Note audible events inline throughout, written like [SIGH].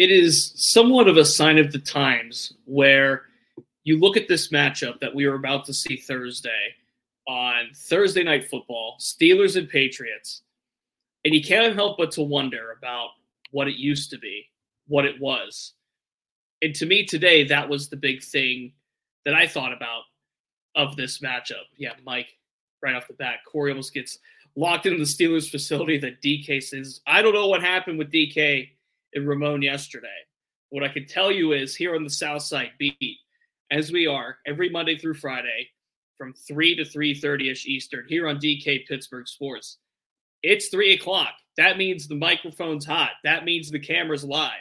It is somewhat of a sign of the times where you look at this matchup that we are about to see Thursday on Thursday night football, Steelers and Patriots, and you can't help but to wonder about what it used to be, what it was. And to me today, that was the big thing that I thought about of this matchup. Yeah, Mike, right off the bat, Corey almost gets locked into the Steelers facility that DK says, I don't know what happened with DK and Ramon yesterday. What I can tell you is here on the South Side beat, as we are every Monday through Friday from 3 to 3.30ish Eastern here on DK Pittsburgh Sports. It's 3 o'clock. That means the microphone's hot. That means the camera's live.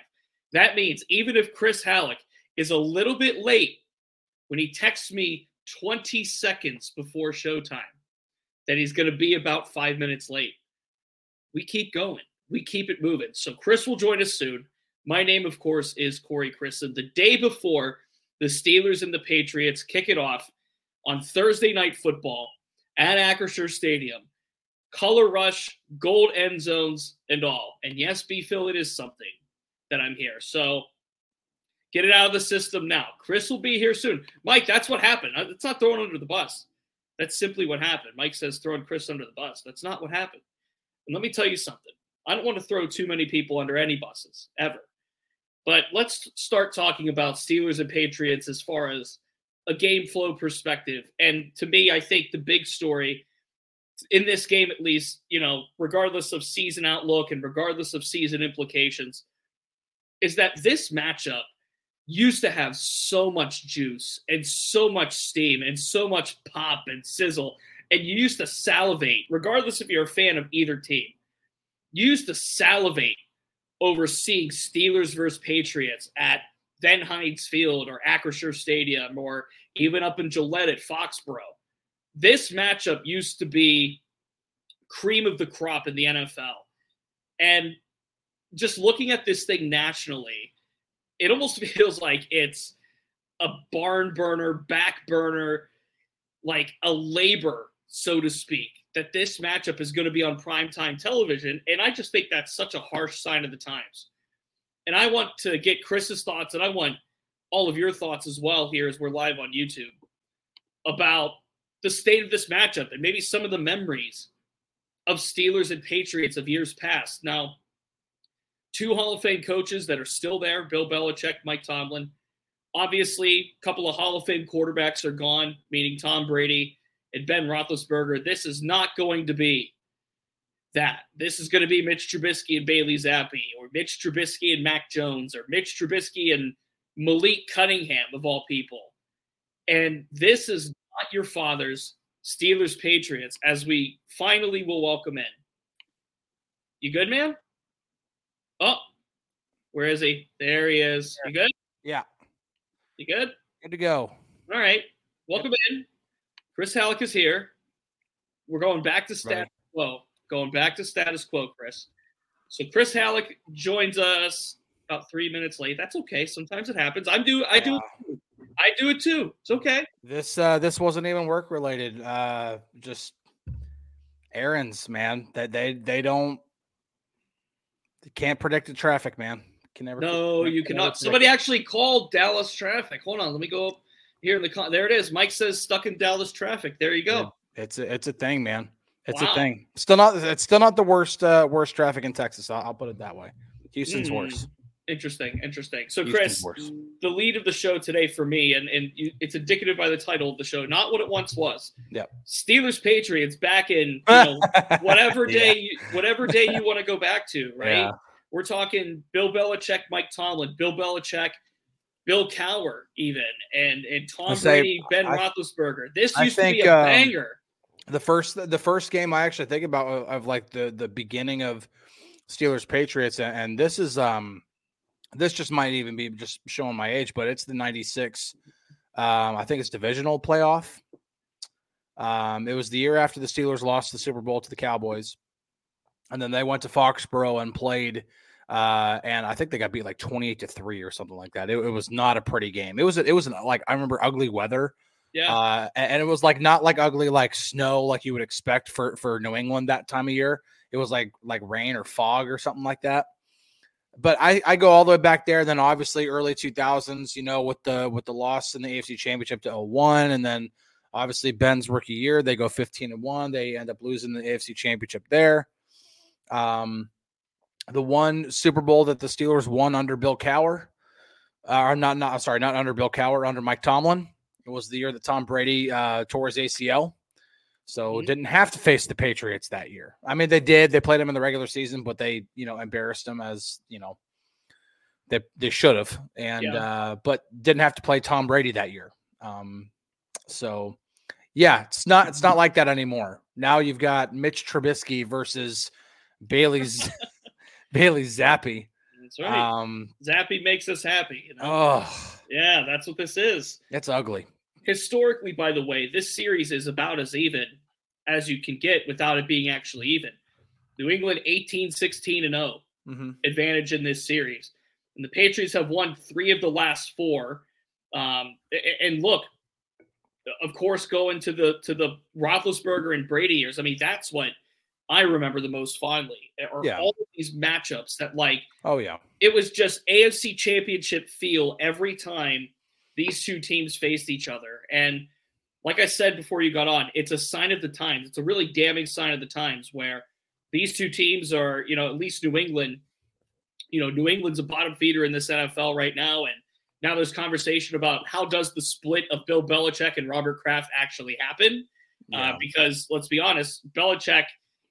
That means even if Chris Halicke is a little bit late when he texts me 20 seconds before showtime that he's going to be about five minutes late, we keep going. We keep it moving. So Chris will join us soon. My name, of course, is Corey Crisan. The day before the Steelers and the Patriots kick it off on Thursday night football at Acrisure Stadium. Color rush, gold end zones, and all. And yes, B Phil, it is something that I'm here. So get it out of the system now. Chris will be here soon. Mike, that's what happened. Uh, It's not throwing under the bus. That's simply what happened. Mike says throwing Chris under the bus. That's not what happened. And let me tell you something. I don't want to throw too many people under any buses ever. But let's start talking about Steelers and Patriots as far as a game flow perspective. And to me, I think the big story in this game, at least, you know, regardless of season outlook and regardless of season implications, is that this matchup used to have so much juice and so much steam and so much pop and sizzle. And you used to salivate, regardless if you're a fan of either team. Used to salivate over seeing Steelers versus Patriots at then Heinz Field or Acrisure Stadium or even up in Gillette at Foxborough. This matchup used to be cream of the crop in the NFL. And just looking at this thing nationally, it almost [LAUGHS] feels like it's a barn burner, back burner, like a labor, so to speak, that this matchup is going to be on primetime television. And I just think that's such a harsh sign of the times. And I want to get Chris's thoughts, and I want all of your thoughts as well here as we're live on YouTube about the state of this matchup and maybe some of the memories of Steelers and Patriots of years past. Now, two Hall of Fame coaches that are still there Bill Belichick, Mike Tomlin. Obviously, a couple of Hall of Fame quarterbacks are gone, meaning Tom Brady and Ben Roethlisberger. This is not going to be that. This is going to be Mitch Trubisky and Bailey Zappe, or Mitch Trubisky and Mac Jones, or Mitch Trubisky and Malik Cunningham, of all people. And this is not your father's Steelers Patriots as we finally will welcome in. You good, man? Oh, where is he? There he is. You good? Yeah. You good? Good to go. All right. Welcome in. Chris Halicke is here. We're going back to status Right. quo. Going back to status quo, Chris. So Chris Halicke joins us about three minutes late. That's okay. Sometimes it happens. I'm do. I do. I do it too. It's okay. This uh this wasn't even work related. Uh just errands, man. That they, they don't they can't predict the traffic, man. Can never No, can you cannot. Somebody actually called Dallas traffic. Hold on. Let me go up here in the con- there it is. Mike says stuck in Dallas traffic. There you go. It's a it's a thing, man. It's Wow. a thing. Still not it's still not the worst uh worst traffic in Texas. I'll, I'll put it that way. Houston's Mm. worse. Interesting, interesting. So, Houston's Chris, worse. the lead of the show today for me, and and it's indicative by the title of the show, not what it once was. Yep. Steelers Patriots back in [LAUGHS] you know whatever day you, whatever day you want to go back to, right? Yeah. We're talking Bill Belichick, Mike Tomlin, Bill Belichick, Bill Cowher, even, and and Tom say, Brady, Ben I- Roethlisberger. This I used to be think, a um, banger. The first the first game I actually think about of, of like the the beginning of Steelers Patriots and, and this is um this just might even be just showing my age, but it's the 96 um I think it's divisional playoff. Um it was the year after the Steelers lost the Super Bowl to the Cowboys. And then they went to Foxborough and played uh and I think they got beat like 28 to 3 or something like that. It, it was not a pretty game. It was it was an, like I remember ugly weather. Yeah. Uh, a- and it was like not like ugly like snow like you would expect for for New England that time of year. It was like like rain or fog or something like that. But I I go all the way back there. Then obviously early two thousands, you know, with the with the loss in the AFC Championship to 01, and then obviously Ben's rookie year, they go fifteen and one. They end up losing the AFC Championship there. Um, the one Super Bowl that the Steelers won under Bill Cowher, uh, or not not sorry, not under Bill Cowher, under Mike Tomlin. It was the year that Tom Brady uh, tore his ACL. So Mhm. didn't have to face the Patriots that year. I mean, they did. They played them in the regular season, but they, you know, embarrassed them as, you know, they they should have. And Yeah. uh, but didn't have to play Tom Brady that year. Um, so yeah, it's not it's not [LAUGHS] like that anymore. Now you've got Mitch Trubisky versus Bailey's [LAUGHS] Bailey Zappe. That's right. Um, Zappe makes us happy. You know? oh, Yeah, that's what this is. it's ugly. historically, by the way, this series is about as even as you can get without it being actually even. New England 18, 16, and 0 hmm advantage in this series. And the Patriots have won three of the last four. Um, and look, of course, going to the to the Roethlisberger and Brady years. I mean, that's what I remember the most fondly. are Yeah. all of these matchups that like Oh yeah. it was just AFC championship feel every time these two teams faced each other. And like I said before you got on, it's a sign of the times. It's a really damning sign of the times where these two teams are, you know, at least New England, you know, New England's a bottom feeder in this NFL right now. And now there's conversation about how does the split of Bill Belichick and Robert Kraft actually happen? Yeah. Uh, because let's be honest, Belichick,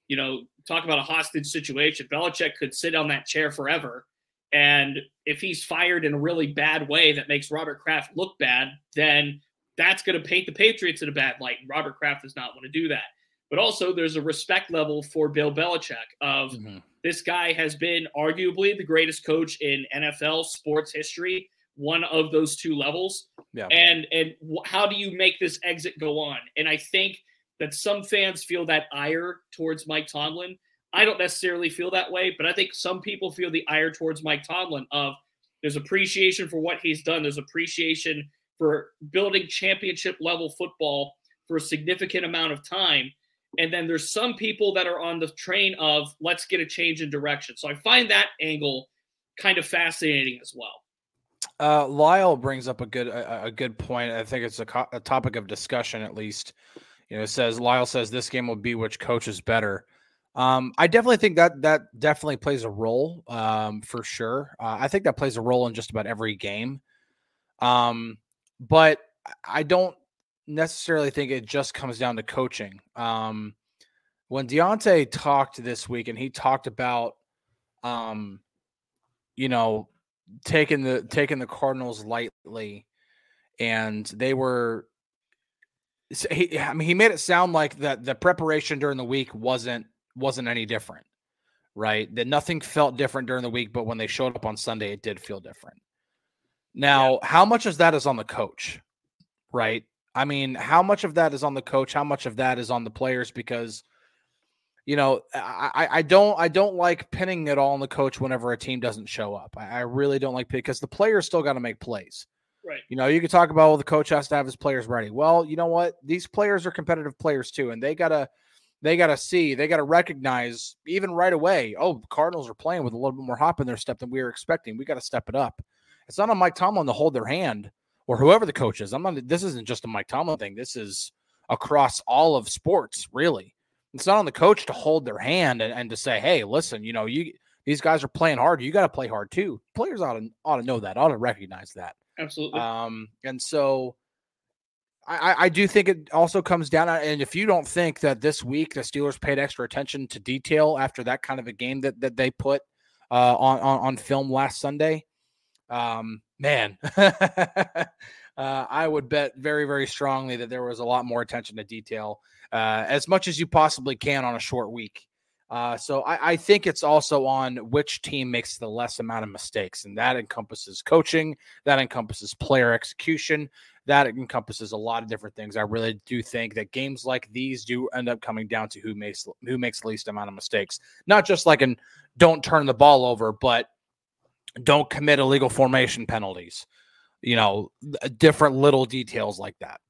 you know, talk about a hostage situation. Belichick could sit on that chair forever. And if he's fired in a really bad way that makes Robert Kraft look bad, then that's going to paint the Patriots in a bad light. Robert Kraft does not want to do that. But also, there's a respect level for Bill Belichick of Mhm. this guy has been arguably the greatest coach in NFL sports history, one of those two levels Yeah. and and how do you make this exit go on and i think that some fans feel that ire towards mike tomlin. I don't necessarily feel that way but i think some people feel the ire towards mike tomlin of there's appreciation for what he's done. There's appreciation for building championship level football for a significant amount of time. And then there's some people that are on the train of let's get a change in direction. So i find that angle kind of fascinating as well. Uh, Lyle brings up a good a, a good point. I think it's a, co- a topic of discussion at least. You know, it says Lyle says this game will be which coach is better. Um, I definitely think that that definitely plays a role um, for sure. Uh, I think that plays a role in just about every game. Um, but I don't necessarily think it just comes down to coaching. Um, when Diontae talked this week and he talked about, um, you know, taking the taking the Cardinals lightly, and they were. S- He, I mean, he made it sound like that the preparation during the week wasn't wasn't any different, right? That nothing felt different during the week, but when they showed up on Sunday, it did feel different. Now, how much of that is on the coach, right? I mean, how much of that is on the coach? How much of that is on the players? Because you know, I, I don't I don't like pinning it all on the coach whenever a team doesn't show up. I, I really don't like because the players still got to make plays. Right. You know, you could talk about well, the coach has to have his players ready. Well, you know what? These players are competitive players too, and they gotta they gotta see, they gotta recognize even right away. Oh, Cardinals are playing with a little bit more hop in their step than we were expecting. We got to step it up. It's not on Mike Tomlin to hold their hand or whoever the coach is. I'm not. This isn't just a Mike Tomlin thing. This is across all of sports, really. It's not on the coach to hold their hand and, and to say, "Hey, listen, you know, you these guys are playing hard. You got to play hard too." Players ought to ought to know that, ought to recognize that. Absolutely. Um, and so I, I do think it also comes down. And if you don't think that this week the Steelers paid extra attention to detail after that kind of a game that that they put uh, on, on on film last Sunday, um, man, [LAUGHS] uh, I would bet very very strongly that there was a lot more attention to detail uh, as much as you possibly can on a short week. Uh, so I, I, think it's also on which team makes the less amount of mistakes, and that encompasses coaching, that encompasses player execution, that encompasses a lot of different things. I really do think that games like these do end up coming down to who makes who makes the least amount of mistakes, not just like an don't turn the ball over, but don't commit illegal formation penalties. You know, different little details like that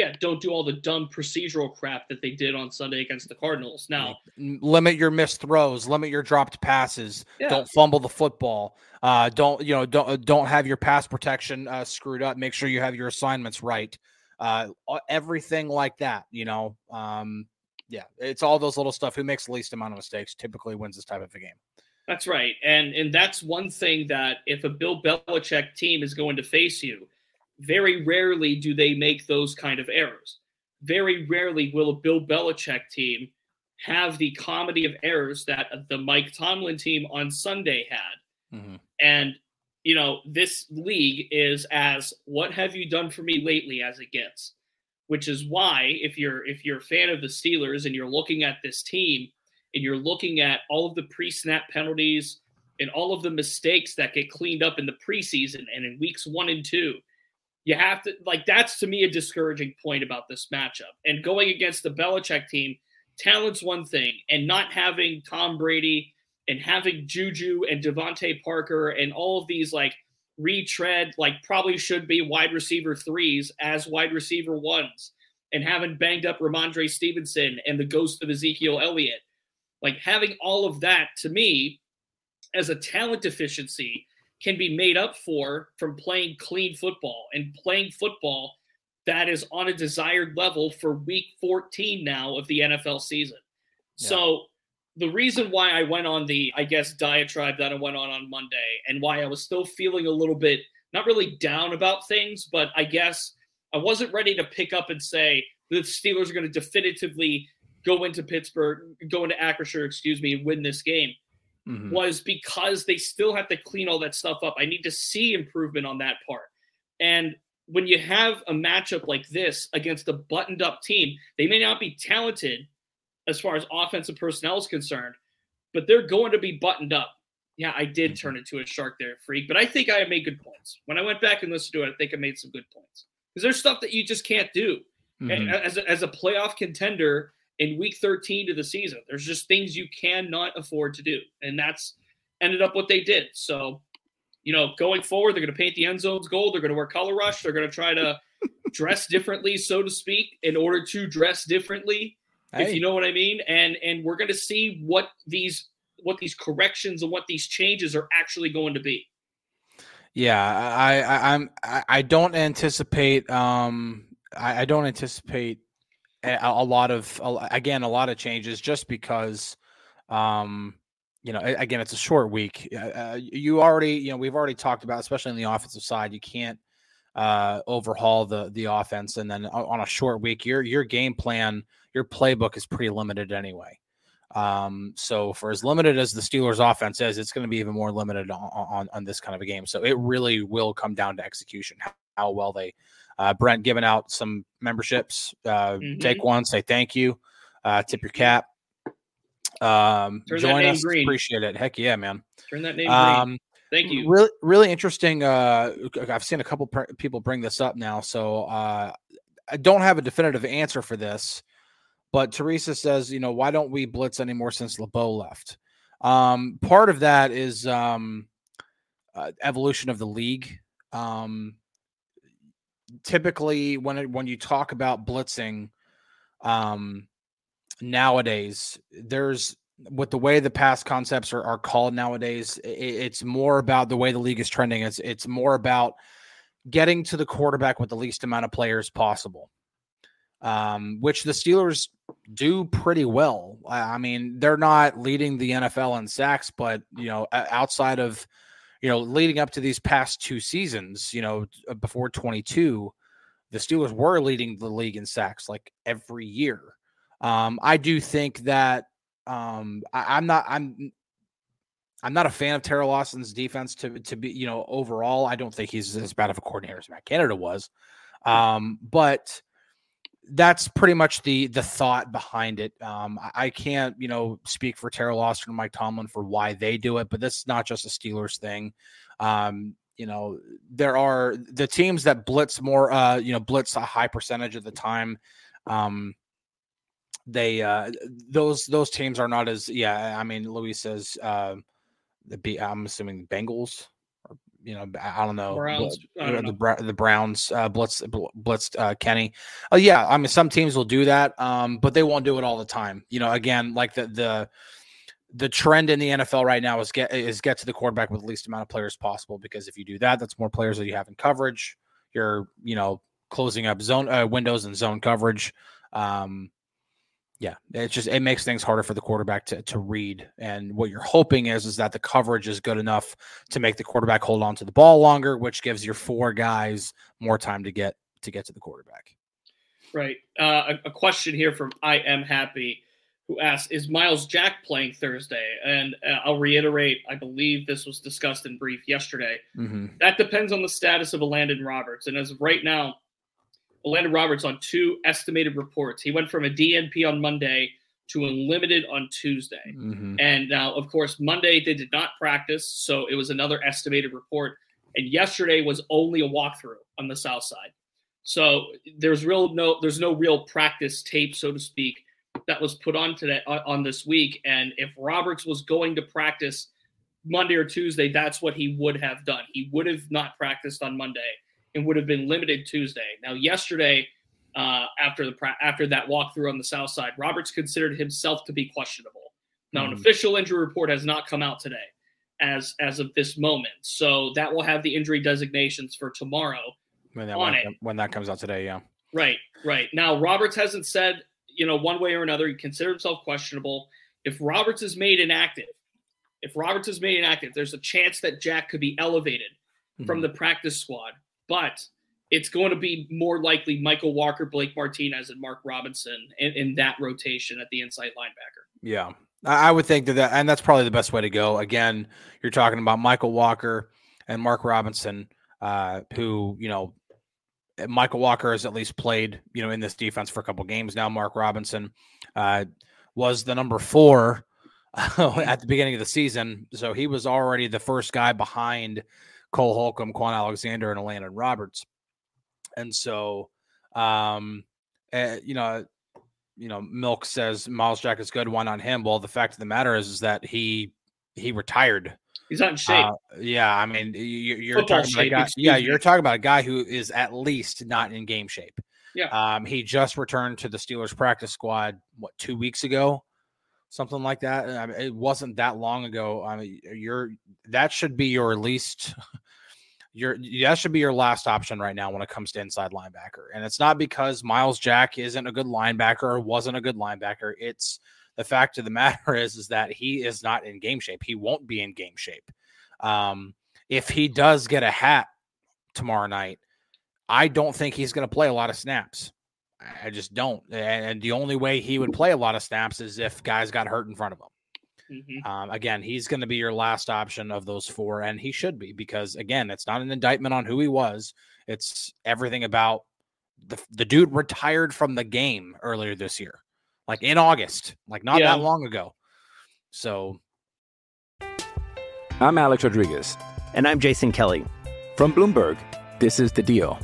yeah, don't do all the dumb procedural crap that they did on Sunday against the Cardinals. Now, limit your missed throws, limit your dropped passes. Yeah. Don't fumble the football. Uh, don't you know? Don't uh, don't have your pass protection uh, screwed up. Make sure you have your assignments right. Uh, everything like that. You know, um, yeah, it's all those little stuff. Who makes the least amount of mistakes typically wins this type of a game. That's right, and and that's one thing that if a Bill Belichick team is going to face you very rarely do they make those kind of errors. Very rarely will a Bill Belichick team have the comedy of errors that the Mike Tomlin team on Sunday had. Mm-hmm. And, you know, this league is as what have you done for me lately as it gets. Which is why if you're if you're a fan of the Steelers and you're looking at this team and you're looking at all of the pre-snap penalties and all of the mistakes that get cleaned up in the preseason and in weeks 1 and 2 you have to like that's to me a discouraging point about this matchup. And going against the Belichick team, talent's one thing, and not having Tom Brady and having Juju and DeVante Parker and all of these like retread like probably should be wide receiver threes as wide receiver ones, and having banged up Rhamondre Stevenson and the ghost of Ezekiel Elliott, like having all of that to me as a talent deficiency can be made up for from playing clean football and playing football that is on a desired level for week 14 now of the NFL season. Yeah. So the reason why I went on the, I guess, diatribe that I went on on Monday and why I was still feeling a little bit, not really down about things, but I guess I wasn't ready to pick up and say the Steelers are going to definitively go into Pittsburgh, go into Acrisure, excuse me, and win this game mm-hmm. was because they still have to clean all that stuff up. I need to see improvement on that part. And when you have a matchup like this against a buttoned up team, they may not be talented as far as offensive personnel is concerned, but they're going to be buttoned up. Yeah, I did turn into a shark there, freak, but I think I made good points. When I went back and listened to it, I think I made some good points. Because there's stuff that you just can't do. Mm-hmm. As, a, as a playoff contender, in week 13 to the season. There's just things you cannot afford to do. And that's ended up what they did. So, you know, going forward, they're going to paint the end zones gold. They're going to wear color rush. They're going to try to [LAUGHS] dress differently, so to speak, in order to dress differently, hey. if you know what I mean. And and we're going to see what these what these corrections and what these changes are actually going to be. Yeah, I, I I'm I, I don't anticipate um I, I don't anticipate a, a lot of again a lot of changes just because um you know again it's a short week uh, you already you know we've already talked about especially on the offensive side you can't uh overhaul the the offense and then on a short week your your game plan your playbook is pretty limited anyway. Um so for as limited as the Steelers offense is it's going to be even more limited on, on on this kind of a game. So it really will come down to execution how well they uh, Brent giving out some memberships. Uh, mm-hmm. Take one, say thank you, uh, tip your cap. Um, join us. Green. Appreciate it. Heck yeah, man. Turn that name um, green. Thank you. Really, really interesting. Uh, I've seen a couple people bring this up now, so uh, I don't have a definitive answer for this, But Teresa says, you know, why don't we blitz anymore since LeBeau left? Um, part of that is um, uh, evolution of the league. Um, typically, when it, when you talk about blitzing, um, nowadays, there's with the way the pass concepts are, are called nowadays, it, it's more about the way the league is trending. It's it's more about getting to the quarterback with the least amount of players possible, um, which the Steelers do pretty well. I, I mean, they're not leading the NFL in sacks, but you know, outside of you know, leading up to these past two seasons, you know, before 22, the Steelers were leading the league in sacks like every year. Um, I do think that um, I, am not I'm I'm not a fan of Teryl Austin's defense to to be you know overall. I don't think he's as bad of a coordinator as Matt Canada was, um, but that's pretty much the the thought behind it. Um, I, I, can't, you know, speak for Teryl Austin and Mike Tomlin for why they do it, but this is not just a Steelers thing. Um, you know, there are the teams that blitz more, uh, you know, blitz a high percentage of the time. Um, they uh, those those teams are not as yeah. I mean, Louis says uh, the I'm assuming Bengals you know, I don't know, Browns, I don't know. the the Browns uh, blitz blitzed uh, Kenny. Oh yeah, I mean some teams will do that, um, but they won't do it all the time. You know, again, like the the the trend in the NFL right now is get is get to the quarterback with the least amount of players possible because if you do that, that's more players that you have in coverage. You're you know closing up zone uh, windows and zone coverage. Um, yeah, it just it makes things harder for the quarterback to to read. And what you're hoping is is that the coverage is good enough to make the quarterback hold on to the ball longer, which gives your four guys more time to get to get to the quarterback. Right. Uh, a, a, question here from I am happy, who asks, "Is Myles Jack playing Thursday?" And uh, I'll reiterate, I believe this was discussed in brief yesterday. Mm-hmm. That depends on the status of Elandon Roberts, and as of right now, Landon Roberts on two estimated reports. He went from a DNP on Monday to unlimited on Tuesday. Mm-hmm. And now, of course, Monday they did not practice, so it was another estimated report. And yesterday was only a walkthrough on the south side. So there's real no there's no real practice tape, so to speak, that was put on today on this week. And if Roberts was going to practice Monday or Tuesday, that's what he would have done. He would have not practiced on Monday and would have been limited Tuesday. Now, yesterday, uh, after the after that walkthrough on the south side, Roberts considered himself to be questionable. Now, mm-hmm. an official injury report has not come out today, as as of this moment. So that will have the injury designations for tomorrow when that, on when, it. when that comes out today. Yeah. Right. Right. Now, Roberts hasn't said you know one way or another. He considered himself questionable. If Roberts is made inactive, if Roberts is made inactive, there's a chance that Jack could be elevated mm-hmm. from the practice squad but it's going to be more likely Michael Walker, Blake Martinez, and Mark Robinson in, in that rotation at the inside linebacker. Yeah, I would think that, that, and that's probably the best way to go. Again, you're talking about Michael Walker and Mark Robinson, uh, who you know, Michael Walker has at least played you know in this defense for a couple games now. Mark Robinson uh, was the number four [LAUGHS] at the beginning of the season, so he was already the first guy behind Cole Holcomb, Kwon Alexander, and Elandon Roberts. And so, um, uh, you know, you know, Milk says Myles Jack is good. Why not him? Well, the fact of the matter is, is that he he retired. He's not in shape. Uh, yeah, I mean, you, are talking about a guy. Yeah, you're talking about a guy who is at least not in game shape. Yeah. Um, he just returned to the Steelers practice squad what two weeks ago, something like that. I mean, it wasn't that long ago. I mean, you're that should be your least [LAUGHS] your that should be your last option right now when it comes to inside linebacker. And it's not because Myles Jack isn't a good linebacker or wasn't a good linebacker. It's the fact of the [LAUGHS] matter is is that he is not in game shape. He won't be in game shape. Um, if he does get a hat tomorrow night, I don't think he's going to play a lot of snaps. I just don't. And the only way he would play a lot of snaps is if guys got hurt in front of him. Mm-hmm. Um, again, he's going to be your last option of those four, and he should be because again, it's not an indictment on who he was. It's everything about the the dude retired from the game earlier this year, like in August, like not yeah. that long ago. So, I'm Alex Rodriguez, and I'm Jason Kelly from Bloomberg. This is the Deal.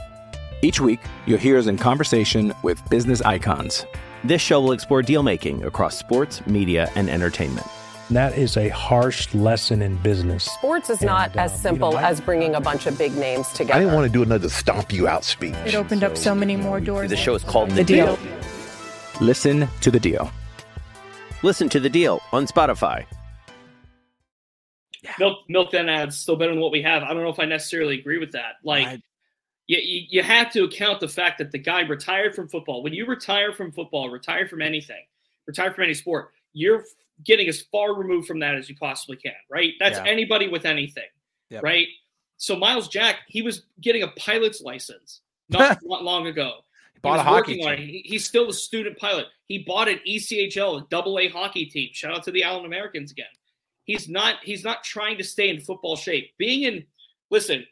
Each week, you'll hear us in conversation with business icons. This show will explore deal making across sports, media, and entertainment. That is a harsh lesson in business. Sports is not And, as um, simple you know, I- as bringing a bunch of big names together. I didn't want to do another stomp you out speech. It opened up so many more doors. The show is called The Deal. Listen to the deal. Listen to the deal on Spotify. Milk, milk then adds still better than what we have. I don't know if I necessarily agree with that. Like, I- you, you, have to account the fact that the guy retired from football. When you retire from football, retire from anything, retire from any sport, you're getting as far removed from that as you possibly can, right? That's Yeah. anybody with anything, Yep. right? So Myles Jack, he was getting a pilot's license not [LAUGHS] not long ago. He Bought a was hockey working on it. team. He- He's still a student pilot. He bought an ECHL, a double A hockey team. Shout out to the Allen Americans again. He's not he's not trying to stay in football shape. Being in listen,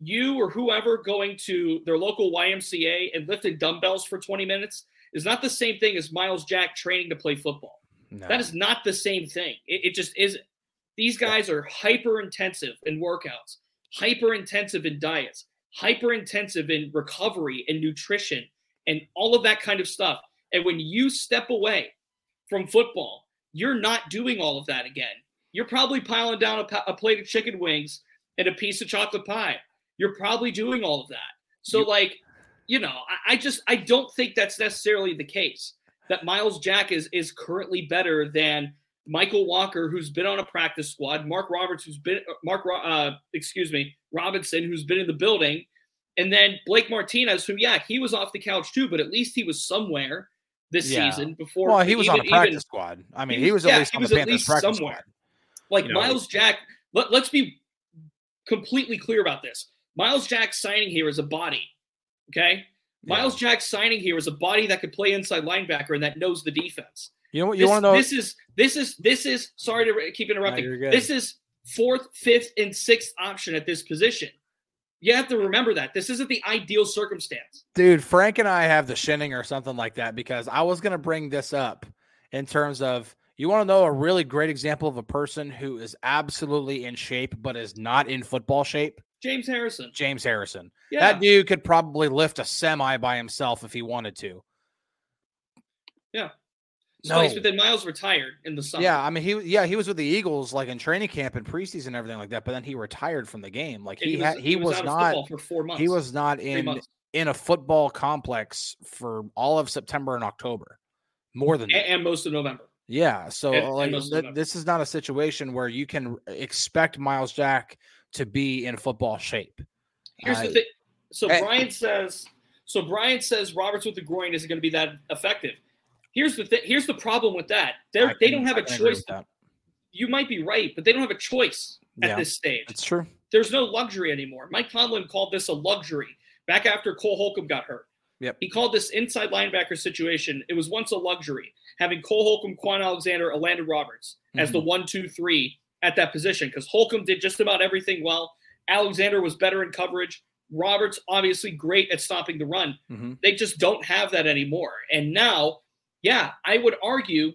you or whoever going to their local YMCA and lifting dumbbells for 20 minutes is not the same thing as Myles Jack training to play football. No. That is not the same thing. It, it just isn't. These guys are hyper intensive in workouts, hyper intensive in diets, hyper intensive in recovery and nutrition and all of that kind of stuff. And when you step away from football, you're not doing all of that again. You're probably piling down a, a plate of chicken wings and a piece of chocolate pie. You're probably doing all of that. So, like, you know, I, I just I don't think that's necessarily the case. That Myles Jack is is currently better than Michael Walker, who's been on a practice squad, Mark Roberts, who's been Mark, uh, excuse me, Robinson, who's been in the building, and then Blake Martinez, who yeah, he was off the couch too, but at least he was somewhere this Yeah. season before. well, he was on a practice even- squad. I mean, he he was- at yeah, least he was the at Panthers least practice somewhere. squad. Like You know, Myles Jack, let, let's be completely clear about this. Myles Jack signing here is a body. Okay. Myles Jack signing here is a body that could play inside linebacker and that knows the defense. You know what? You This, want to know? this is this is this is sorry to keep interrupting. you're this is fourth, fifth, and sixth option at this position. You have to remember that this isn't the ideal circumstance. Dude, Frank and I have the shinning or something like that because I was going to bring this up in terms of you want to know a really great example of a person who is absolutely in shape but is not in football shape? James Harrison. James Harrison. Yeah. That dude could probably lift a semi by himself if he wanted to. Yeah. No. Spice, but then Myles retired in the summer. Yeah, I mean he yeah, he was with the Eagles like in training camp and preseason and everything like that, but then he retired from the game. Like he he had was- he, he was not for four months. He was not in in a football complex for all of September and October. More than that. and, and most of November. Yeah, so And- like th- this is not a situation where you can expect Myles Jack to be in football shape. Here's the Uh, thing. So eh. Brian says. So Brian says Roberts with the groin isn't going to be that effective. Here's the thing. Here's the problem with that. They I they can- don't have I a choice. You might be right, but they don't have a choice at Yeah, this stage. That's true. There's no luxury anymore. Mike Tomlin called this a luxury back after Cole Holcomb got hurt. Yep. He called this inside linebacker situation. It was once a luxury having Cole Holcomb, Kwon Alexander, Elandon Roberts as the Mhm. one, two, three at that position because Holcomb did just about everything well. Alexander was better in coverage. Roberts obviously great at stopping the run. Mhm. They just don't have that anymore. And now, yeah, I would argue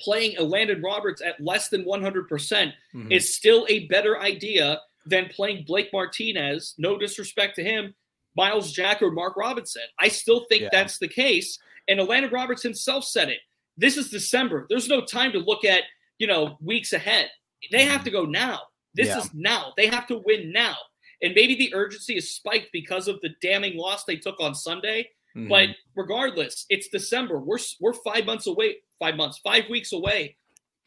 playing a Landon Roberts at less than 100% Mhm. is still a better idea than playing Blake Martinez. No disrespect to him, Miles Jack or Mark Robinson. I still think Yeah. that's the case. And Atlanta Roberts himself said it. This is December. There's no time to look at, you know, weeks ahead. They have to go now. This Yeah. is now. They have to win now. And maybe the urgency is spiked because of the damning loss they took on Sunday. Mhm. But regardless, it's December. We're we're five months away, five months, five weeks away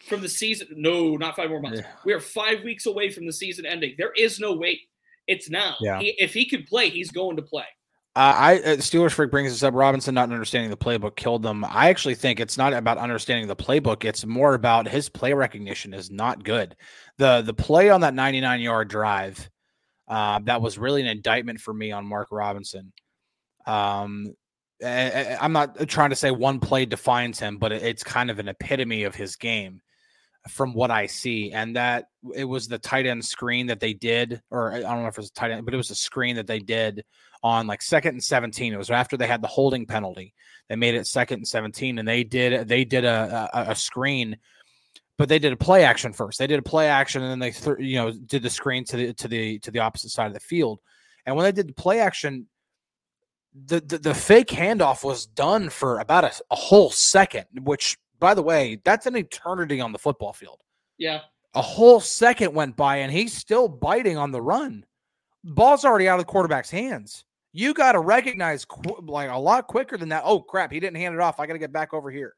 from the season. No, not five more months. Yeah. We are five weeks away from the season ending. There is no wait. It's now. Yeah. He, if he could play, he's going to play. Uh, I uh, Steelers freak brings this up. Robinson not understanding the playbook killed them. I actually think it's not about understanding the playbook. It's more about his play recognition is not good. the The play on that 99 yard drive, uh, that was really an indictment for me on Mark Robinson. Um, I, am not trying to say one play defines him, but it- it's kind of an epitome of his game from what I see. And that it was the tight end screen that they did, or I don't know if it was a tight end, but it was a screen that they did on like second and 17. It was after they had the holding penalty. They made it second and 17, and they did they did a a, a screen, but they did a play action first. They did a play action, and then they th- you know did the screen to the to the to the opposite side of the field. And when they did the play action, the, the, the fake handoff was done for about a, a whole second, which, by the way, that's an eternity on the football field. Yeah. A whole second went by, and he's still biting on the run. Ball's already out of the quarterback's hands. You got to recognize qu- like a lot quicker than that. Oh crap, he didn't hand it off. I got to get back over here.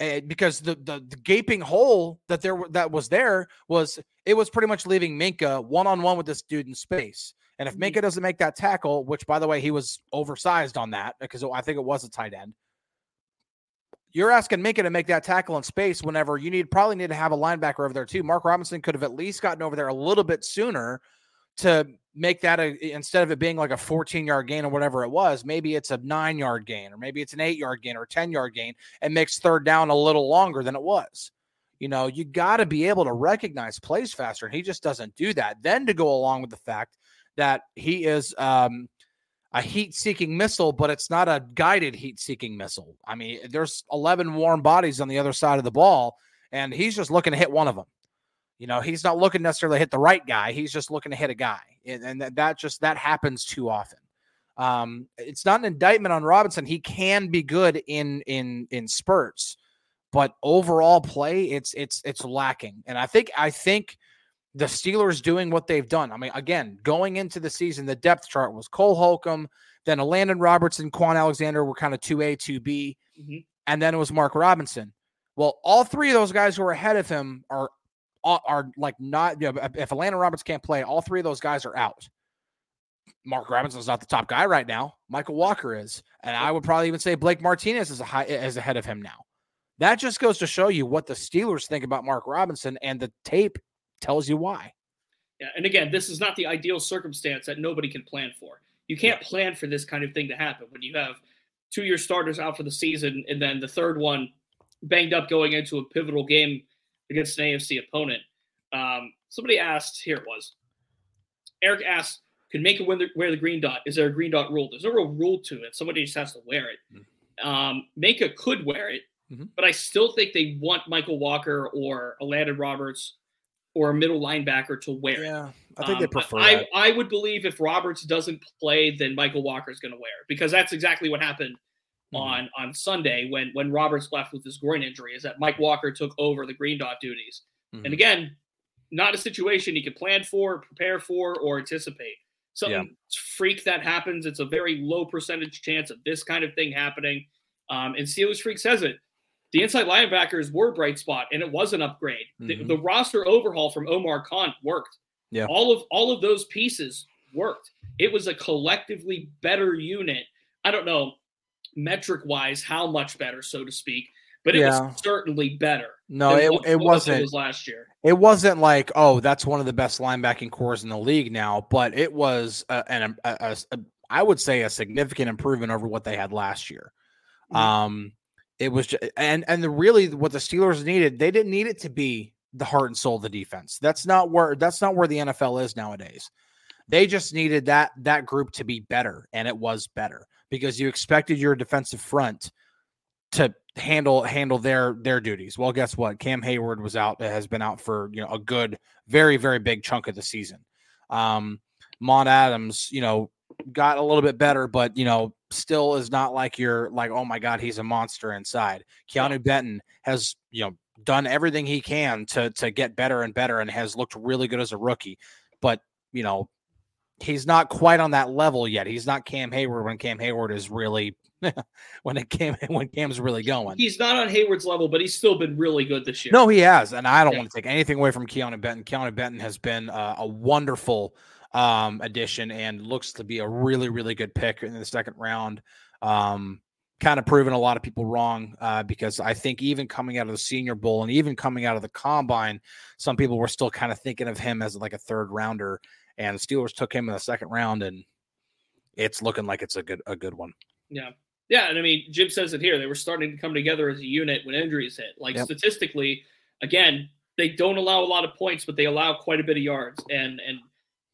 And because the, the the gaping hole that there that was there was it was pretty much leaving Minkah one on one with this dude in space. And if mm-hmm. Minkah doesn't make that tackle, which by the way he was oversized on that because I think it was a tight end, you're asking Minkah to make that tackle in space whenever you need probably need to have a linebacker over there too. Mark Robinson could have at least gotten over there a little bit sooner to make that a instead of it being like a 14 yard gain or whatever it was, maybe it's a nine yard gain or maybe it's an eight yard gain or a 10 yard gain and makes third down a little longer than it was. You know, you got to be able to recognize plays faster, and he just doesn't do that. Then to go along with the fact that he is um, a heat seeking missile, but it's not a guided heat seeking missile. I mean, there's 11 warm bodies on the other side of the ball, and he's just looking to hit one of them. You know, he's not looking necessarily to hit the right guy. He's just looking to hit a guy. And, and that, that just that happens too often. Um, it's not an indictment on Robinson. He can be good in in in spurts, but overall play, it's it's it's lacking. And I think I think the Steelers doing what they've done. I mean, again, going into the season, the depth chart was Cole Holcomb, then Landon Robertson, Kwon Alexander were kind of 2A, 2B, mm-hmm. and then it was Mark Robinson. Well, all three of those guys who are ahead of him are are like not you know, if Elandon Roberts can't play, all three of those guys are out. Mark Robinson's not the top guy right now. Michael Walker is, and I would probably even say Blake Martinez is a high, is ahead of him now. That just goes to show you what the Steelers think about Mark Robinson, and the tape tells you why. Yeah, and again, this is not the ideal circumstance that nobody can plan for. You can't plan for this kind of thing to happen when you have two year starters out for the season, and then the third one banged up going into a pivotal game against an AFC opponent. Um, somebody asked, here it was. Eric asked, could Minkah wear the, wear the green dot? Is there a green dot rule? There's no real rule to it. Somebody just has to wear it. Mm-hmm. Um, could wear it, mm-hmm. but I still think they want Michael Walker or Elandon Roberts or a middle linebacker to wear yeah. I think um, they prefer. I, I would believe if Roberts doesn't play, then Michael Walker is going to wear it because that's exactly what happened mm-hmm. on on Sunday when when Roberts left with his groin injury. Is that Mike Walker took over the green dot duties, mm-hmm. and again, not a situation he could plan for, prepare for, or anticipate. Something yeah. freak that happens. It's a very low percentage chance of this kind of thing happening. Um, and Steelers Freak says it. The inside linebackers were bright spot, and it was an upgrade. Mm-hmm. The, the, roster overhaul from Omar Khan worked. Yeah. All of all of those pieces worked. It was a collectively better unit. I don't know metric wise how much better, so to speak, but it yeah. was certainly better. No, it, it wasn't it was last year. It wasn't like oh that's one of the best linebacking cores in the league now, but it was a, an a, a, a, I would say a significant improvement over what they had last year. Mm-hmm. Um, it was just, and and the really what the Steelers needed, they didn't need it to be the heart and soul of the defense. That's not where that's not where the NFL is nowadays. They just needed that that group to be better, and it was better because you expected your defensive front to handle handle their their duties. Well, guess what? Cam Heyward was out has been out for you know a good, very very big chunk of the season. Um, Mon Adams, you know, got a little bit better, but you know, still is not like you're like, oh my god, he's a monster inside. Keanu Benton has you know done everything he can to to get better and better, and has looked really good as a rookie. But you know, he's not quite on that level yet. He's not Cam Heyward when Cam Heyward is really [LAUGHS] when it came [LAUGHS] when Cam's really going. He's not on Heyward's level, but he's still been really good this year. No, he has, and I don't yeah. want to take anything away from Keanu Benton. Keanu Benton has been uh, a wonderful um, addition and looks to be a really really good pick in the second round. Um, kind of proven a lot of people wrong uh, because I think even coming out of the Senior Bowl and even coming out of the Combine, some people were still kind of thinking of him as like a third rounder and the Steelers took him in the second round, and it's looking like it's a good a good one. Yeah. Yeah, and I mean, Jim says it here. They were starting to come together as a unit when injuries hit. Like yep. statistically, again, they don't allow a lot of points, but they allow quite a bit of yards. And and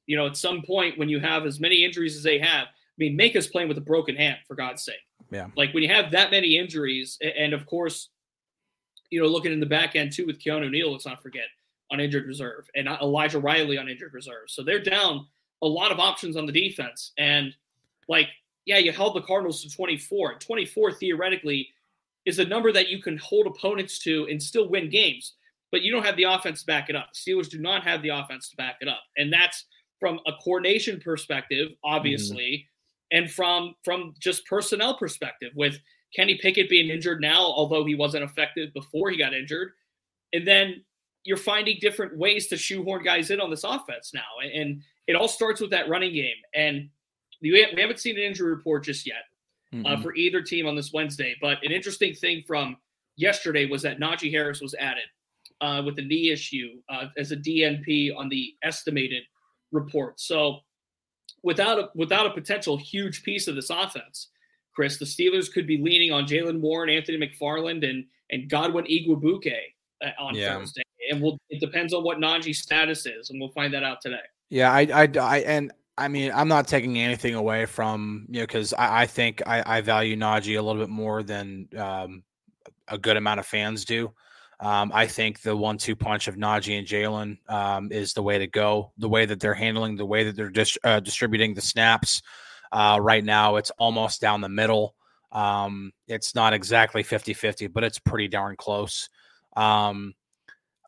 you know, at some point when you have as many injuries as they have, I mean, Minkah's playing with a broken hand for God's sake. Yeah. Like when you have that many injuries, and of course, you know, looking in the back end too with Keanu Neal, let's not forget on injured reserve and Elijah Riley on injured reserve. So they're down a lot of options on the defense. And like yeah, you held the Cardinals to 24. 24 theoretically is a number that you can hold opponents to and still win games, but you don't have the offense to back it up. Steelers do not have the offense to back it up. And that's from a coordination perspective, obviously, mm. and from from just personnel perspective with Kenny Pickett being injured now, although he wasn't effective before he got injured. And then you're finding different ways to shoehorn guys in on this offense now. And it all starts with that running game. And we haven't seen an injury report just yet mm-hmm. uh, for either team on this Wednesday. But an interesting thing from yesterday was that Najee Harris was added uh, with a knee issue uh, as a DNP on the estimated report. So without a without a potential huge piece of this offense, Chris, the Steelers could be leaning on Jaylen Warren, Anthony McFarland, and and Godwin Igwebuike uh, on yeah. Thursday. And we'll it depends on what Najee's status is, and we'll find that out today. Yeah, I, I, I and I mean, I'm not taking anything away from you know because I, I think I, I value Najee a little bit more than um, a good amount of fans do. Um, I think the one-two punch of Najee and Jaylen um, is the way to go. The way that they're handling, the way that they're dis- uh, distributing the snaps uh, right now, it's almost down the middle. Um, it's not exactly 50-50, but it's pretty darn close. Um,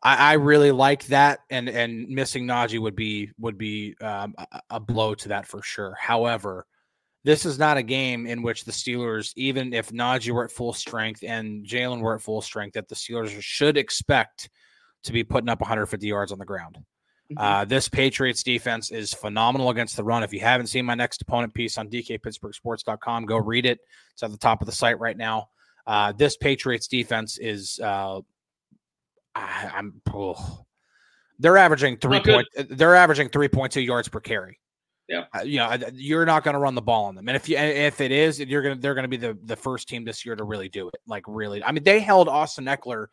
I, I, really like that, and and missing Najee would be would be um, a, a blow to that for sure. However, this is not a game in which the Steelers, even if Najee were at full strength and Jaylen were at full strength, that the Steelers should expect to be putting up 150 yards on the ground. Mm-hmm. Uh, this Patriots defense is phenomenal against the run. If you haven't seen my next opponent piece on dkpittsburghsports.com, go read it. It's at the top of the site right now. Uh, this Patriots defense is, uh, I, am oh, they're averaging three point, they're averaging 3.2 yards per carry. Yeah, uh, you know, you're not going to run the ball on them, and if you if it is, you're gonna they're going to be the the first team this year to really do it. Like really, I mean, they held Austin Ekeler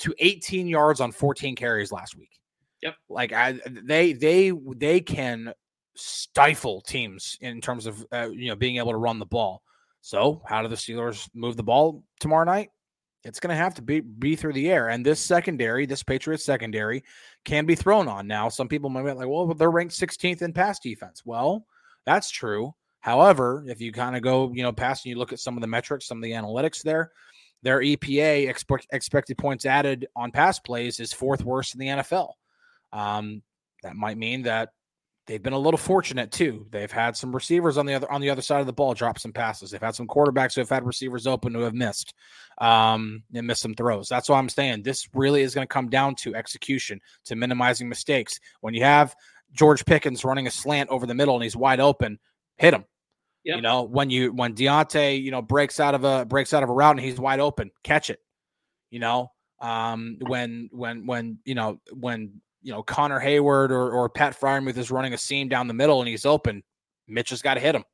to 18 yards on 14 carries last week. Yep, like I, they they they can stifle teams in terms of uh, you know being able to run the ball. So how do the Steelers move the ball tomorrow night? It's going to have to be be through the air, and this secondary, this Patriots secondary, can be thrown on. Now, some people might be like, "Well, they're ranked 16th in pass defense." Well, that's true. However, if you kind of go, you know, past and you look at some of the metrics, some of the analytics there, their EPA expect, expected points added on pass plays is fourth worst in the NFL. Um, that might mean that they've been a little fortunate too. They've had some receivers on the other on the other side of the ball drop some passes. They've had some quarterbacks who have had receivers open who have missed um, and missed some throws. That's why I'm saying this really is going to come down to execution, to minimizing mistakes. When you have George Pickens running a slant over the middle and he's wide open, hit him. Yep. You know, when you when Diontae, you know, breaks out of a breaks out of a route and he's wide open, catch it. You know, um, when when when you know when you know Connor Heyward or or Pat Freiermuth is running a seam down the middle and he's open, Mitch has got to hit him.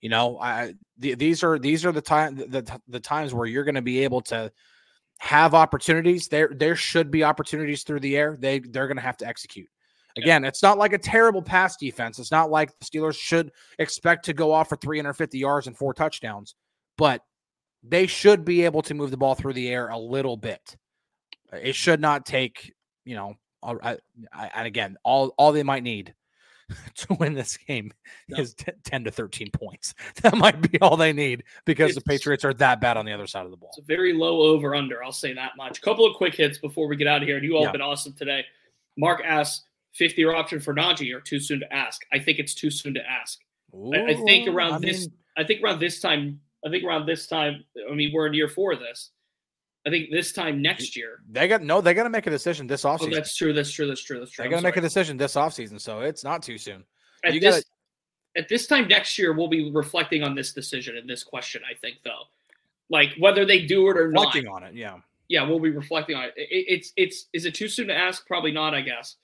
You know, I these are these are the time the, the times where you're going to be able to have opportunities. There there should be opportunities through the air. They they're going to have to execute. Again, yeah. it's not like a terrible pass defense. It's not like the Steelers should expect to go off for 350 yards and four touchdowns, but they should be able to move the ball through the air a little bit. It should not take, you know, I, I, and again, all all they might need [LAUGHS] to win this game is t- 10 to 13 points. [LAUGHS] That might be all they need because it's, the Patriots are that bad on the other side of the ball. It's a very low over under. I'll say that much. A couple of quick hits before we get out of here. And you all yeah. have been awesome today. Mark asks 50 year option for Najee or too soon to ask. I think it's too soon to ask. Ooh, I, I, think around I this, mean, I think around this time, I think around this time, I mean, we're in year four of this. I think this time next year. They got no, they got to make a decision this oh, offseason. Oh, that's true. That's true. That's true. That's true. They got to make a decision this offseason, so it's not too soon. At you this, gotta, at this time next year, we'll be reflecting on this decision and this question. I think, though, like whether they do it or not. Reflecting on it, yeah, yeah, we'll be reflecting on it. it. It's it's is it too soon to ask? Probably not, I guess.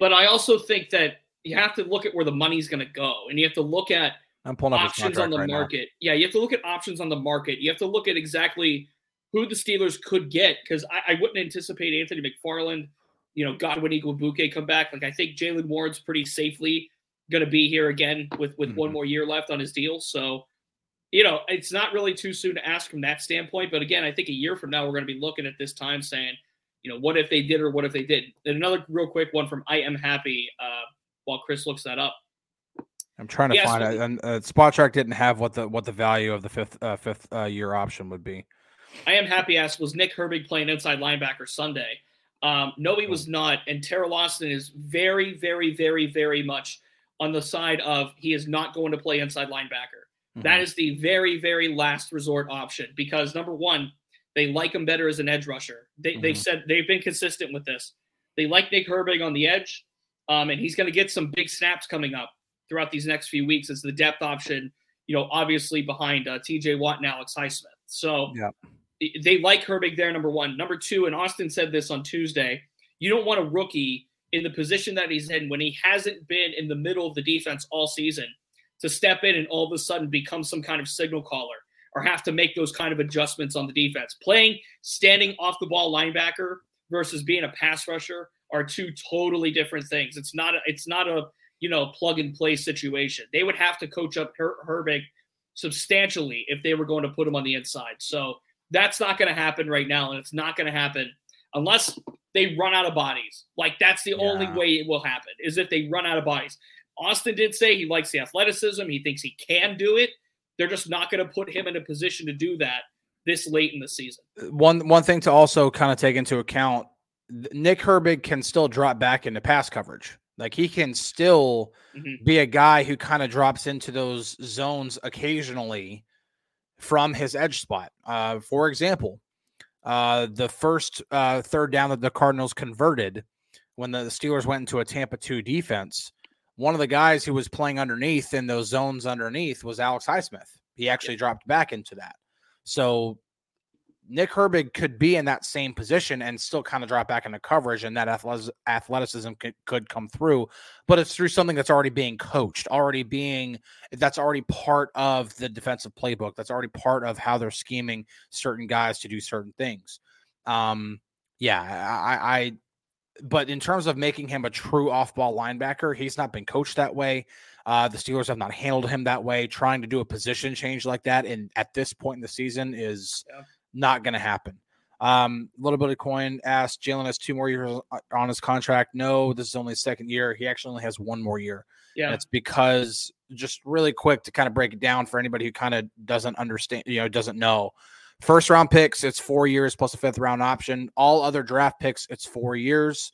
But I also think that you have to look at where the money's going to go, and you have to look at I'm pulling up options on the right market. Now. Yeah, you have to look at options on the market. You have to look at exactly who the Steelers could get because I, I, wouldn't anticipate Anthony McFarland, you know, Godwin Igwebuike come back. Like I think Jaylen Warren's pretty safely going to be here again with with mm-hmm. one more year left on his deal. So, you know, it's not really too soon to ask from that standpoint. But again, I think a year from now we're going to be looking at this time saying, you know, what if they did or what if they didn't. And another real quick one from I am happy uh, while Chris looks that up. I'm trying to Yes, find it, and uh, Spotrac didn't have what the what the value of the fifth uh, fifth uh, year option would be. I am happy asked was Nick Herbig playing inside linebacker Sunday? Um, no, he was not. And Teryl Austin is very, very, very, very much on the side of he is not going to play inside linebacker. That is the very, very last resort option because number one, they like him better as an edge rusher. They, They've Mhm. said they've been consistent with this. They like Nick Herbig on the edge, um, and he's going to get some big snaps coming up throughout these next few weeks as the depth option. You know, obviously behind uh, T.J. Watt and Alex Highsmith. So Yeah. They like Herbig there. Number one, number two, and Austin said this on Tuesday. You don't want a rookie in the position that he's in when he hasn't been in the middle of the defense all season to step in and all of a sudden become some kind of signal caller or have to make those kind of adjustments on the defense. Playing standing off the ball linebacker versus being a pass rusher are two totally different things. It's not a, it's not a you know plug and play situation. They would have to coach up Her- Herbig substantially if they were going to put him on the inside. So that's not going to happen right now, and it's not going to happen unless they run out of bodies. Like that's the only way it will happen is if they run out of bodies. Austin did say he likes the athleticism. He thinks he can do it. They're just not going to put him in a position to do that this late in the season. One one thing to also kind of take into account: Nick Herbig can still drop back into pass coverage. Like he can still Mhm. be a guy who kind of drops into those zones occasionally from his edge spot. Uh, for example, uh, the first uh, third down that the Cardinals converted when the Steelers went into a Tampa 2 defense, one of the guys who was playing underneath in those zones underneath was Alex Highsmith. He actually dropped back into that. So Nick Herbig could be in that same position and still kind of drop back into coverage, and that athleticism could, come through. But it's through something that's already being coached, already being that's already part of the defensive playbook. That's already part of how they're scheming certain guys to do certain things. Um, yeah, I, I but in terms of making him a true off-ball linebacker, he's not been coached that way. Uh, the Steelers have not handled him that way. Trying to do a position change like that, and at this point in the season, is Yeah. Not going to happen. Um, little bit of coin asked Jaylen has two more years on his contract. No, this is only his second year. He actually only has one more year. Yeah. It's because just really quick to kind of break it down for anybody who kind of doesn't understand, you know, doesn't know. First round picks, it's four years plus a fifth round option. All other draft picks, it's four years.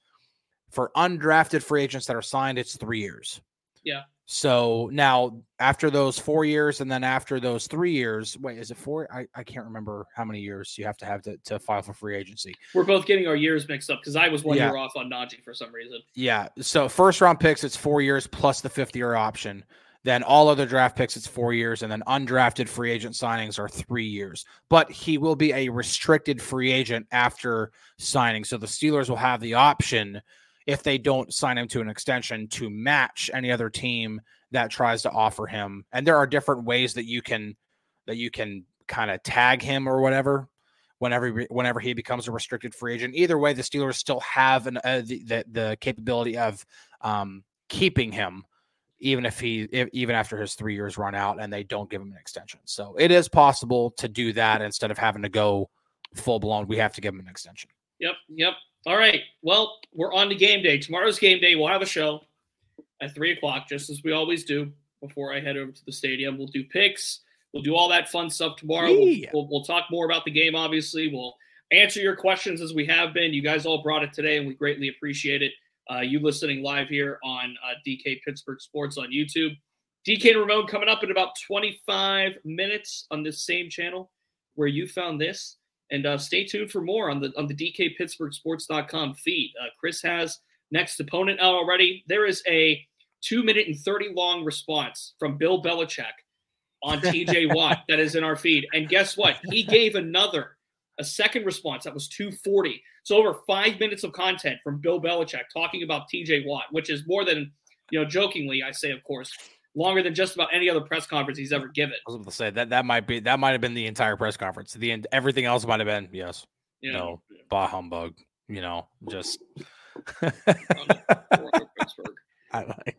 For undrafted free agents that are signed, it's three years. Yeah. So now after those four years and then after those three years, wait, is it four? I, I can't remember how many years you have to have to, to file for free agency. We're both getting our years mixed up because I was one Yeah. year off on Najee for some reason. Yeah. So first round picks, it's four years plus the fifth year option. Then all other draft picks, it's four years. And then undrafted free agent signings are three years. But he will be a restricted free agent after signing. So the Steelers will have the option, if they don't sign him to an extension, to match any other team that tries to offer him. And there are different ways that you can that you can kind of tag him or whatever whenever whenever he becomes a restricted free agent. Either way, the Steelers still have an, uh, the, the the capability of um, keeping him, even if he if, even after his three years run out and they don't give him an extension. So it is possible to do that instead of having to go full blown. We have to give him an extension. Yep, yep. All right. Well, we're on to game day. Tomorrow's game day. We'll have a show at three o'clock, just as we always do. Before I head over to the stadium, we'll do picks. We'll do all that fun stuff tomorrow. We'll, we'll, we'll talk more about the game. Obviously, we'll answer your questions as we have been. You guys all brought it today, and we greatly appreciate it. Uh, you listening live here on uh, DK Pittsburgh Sports on YouTube. DK and Ramon coming up in about 25 minutes on this same channel where you found this. And uh, stay tuned for more on the on the DK Pittsburgh Sports.com feed. Uh, Chris has next opponent out already. There is a two minute and 30 long response from Bill Belichick on [LAUGHS] TJ Watt that is in our feed. And guess what? He gave another a second response that was 240. So over five minutes of content from Bill Belichick talking about TJ Watt, which is more than, you know, jokingly, I say, of course, longer than just about any other press conference he's ever given. I was about to say that that might be that might have been the entire press conference. The end, everything else might have been yes, You know, no, bah humbug. You know, just. Pittsburgh. [LAUGHS] I like-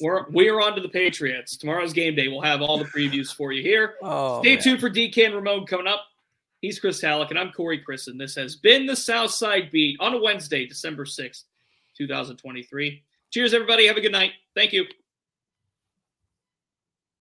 We're we are on to the Patriots. Tomorrow's game day. We'll have all the previews for you here. oh, Stay man. tuned for DK and Ramon coming up. He's Chris Halicke, and I'm Corey Crisan, and this has been the Southside Beat on a Wednesday, December 6th, 2023. Cheers, everybody. Have a good night. Thank you.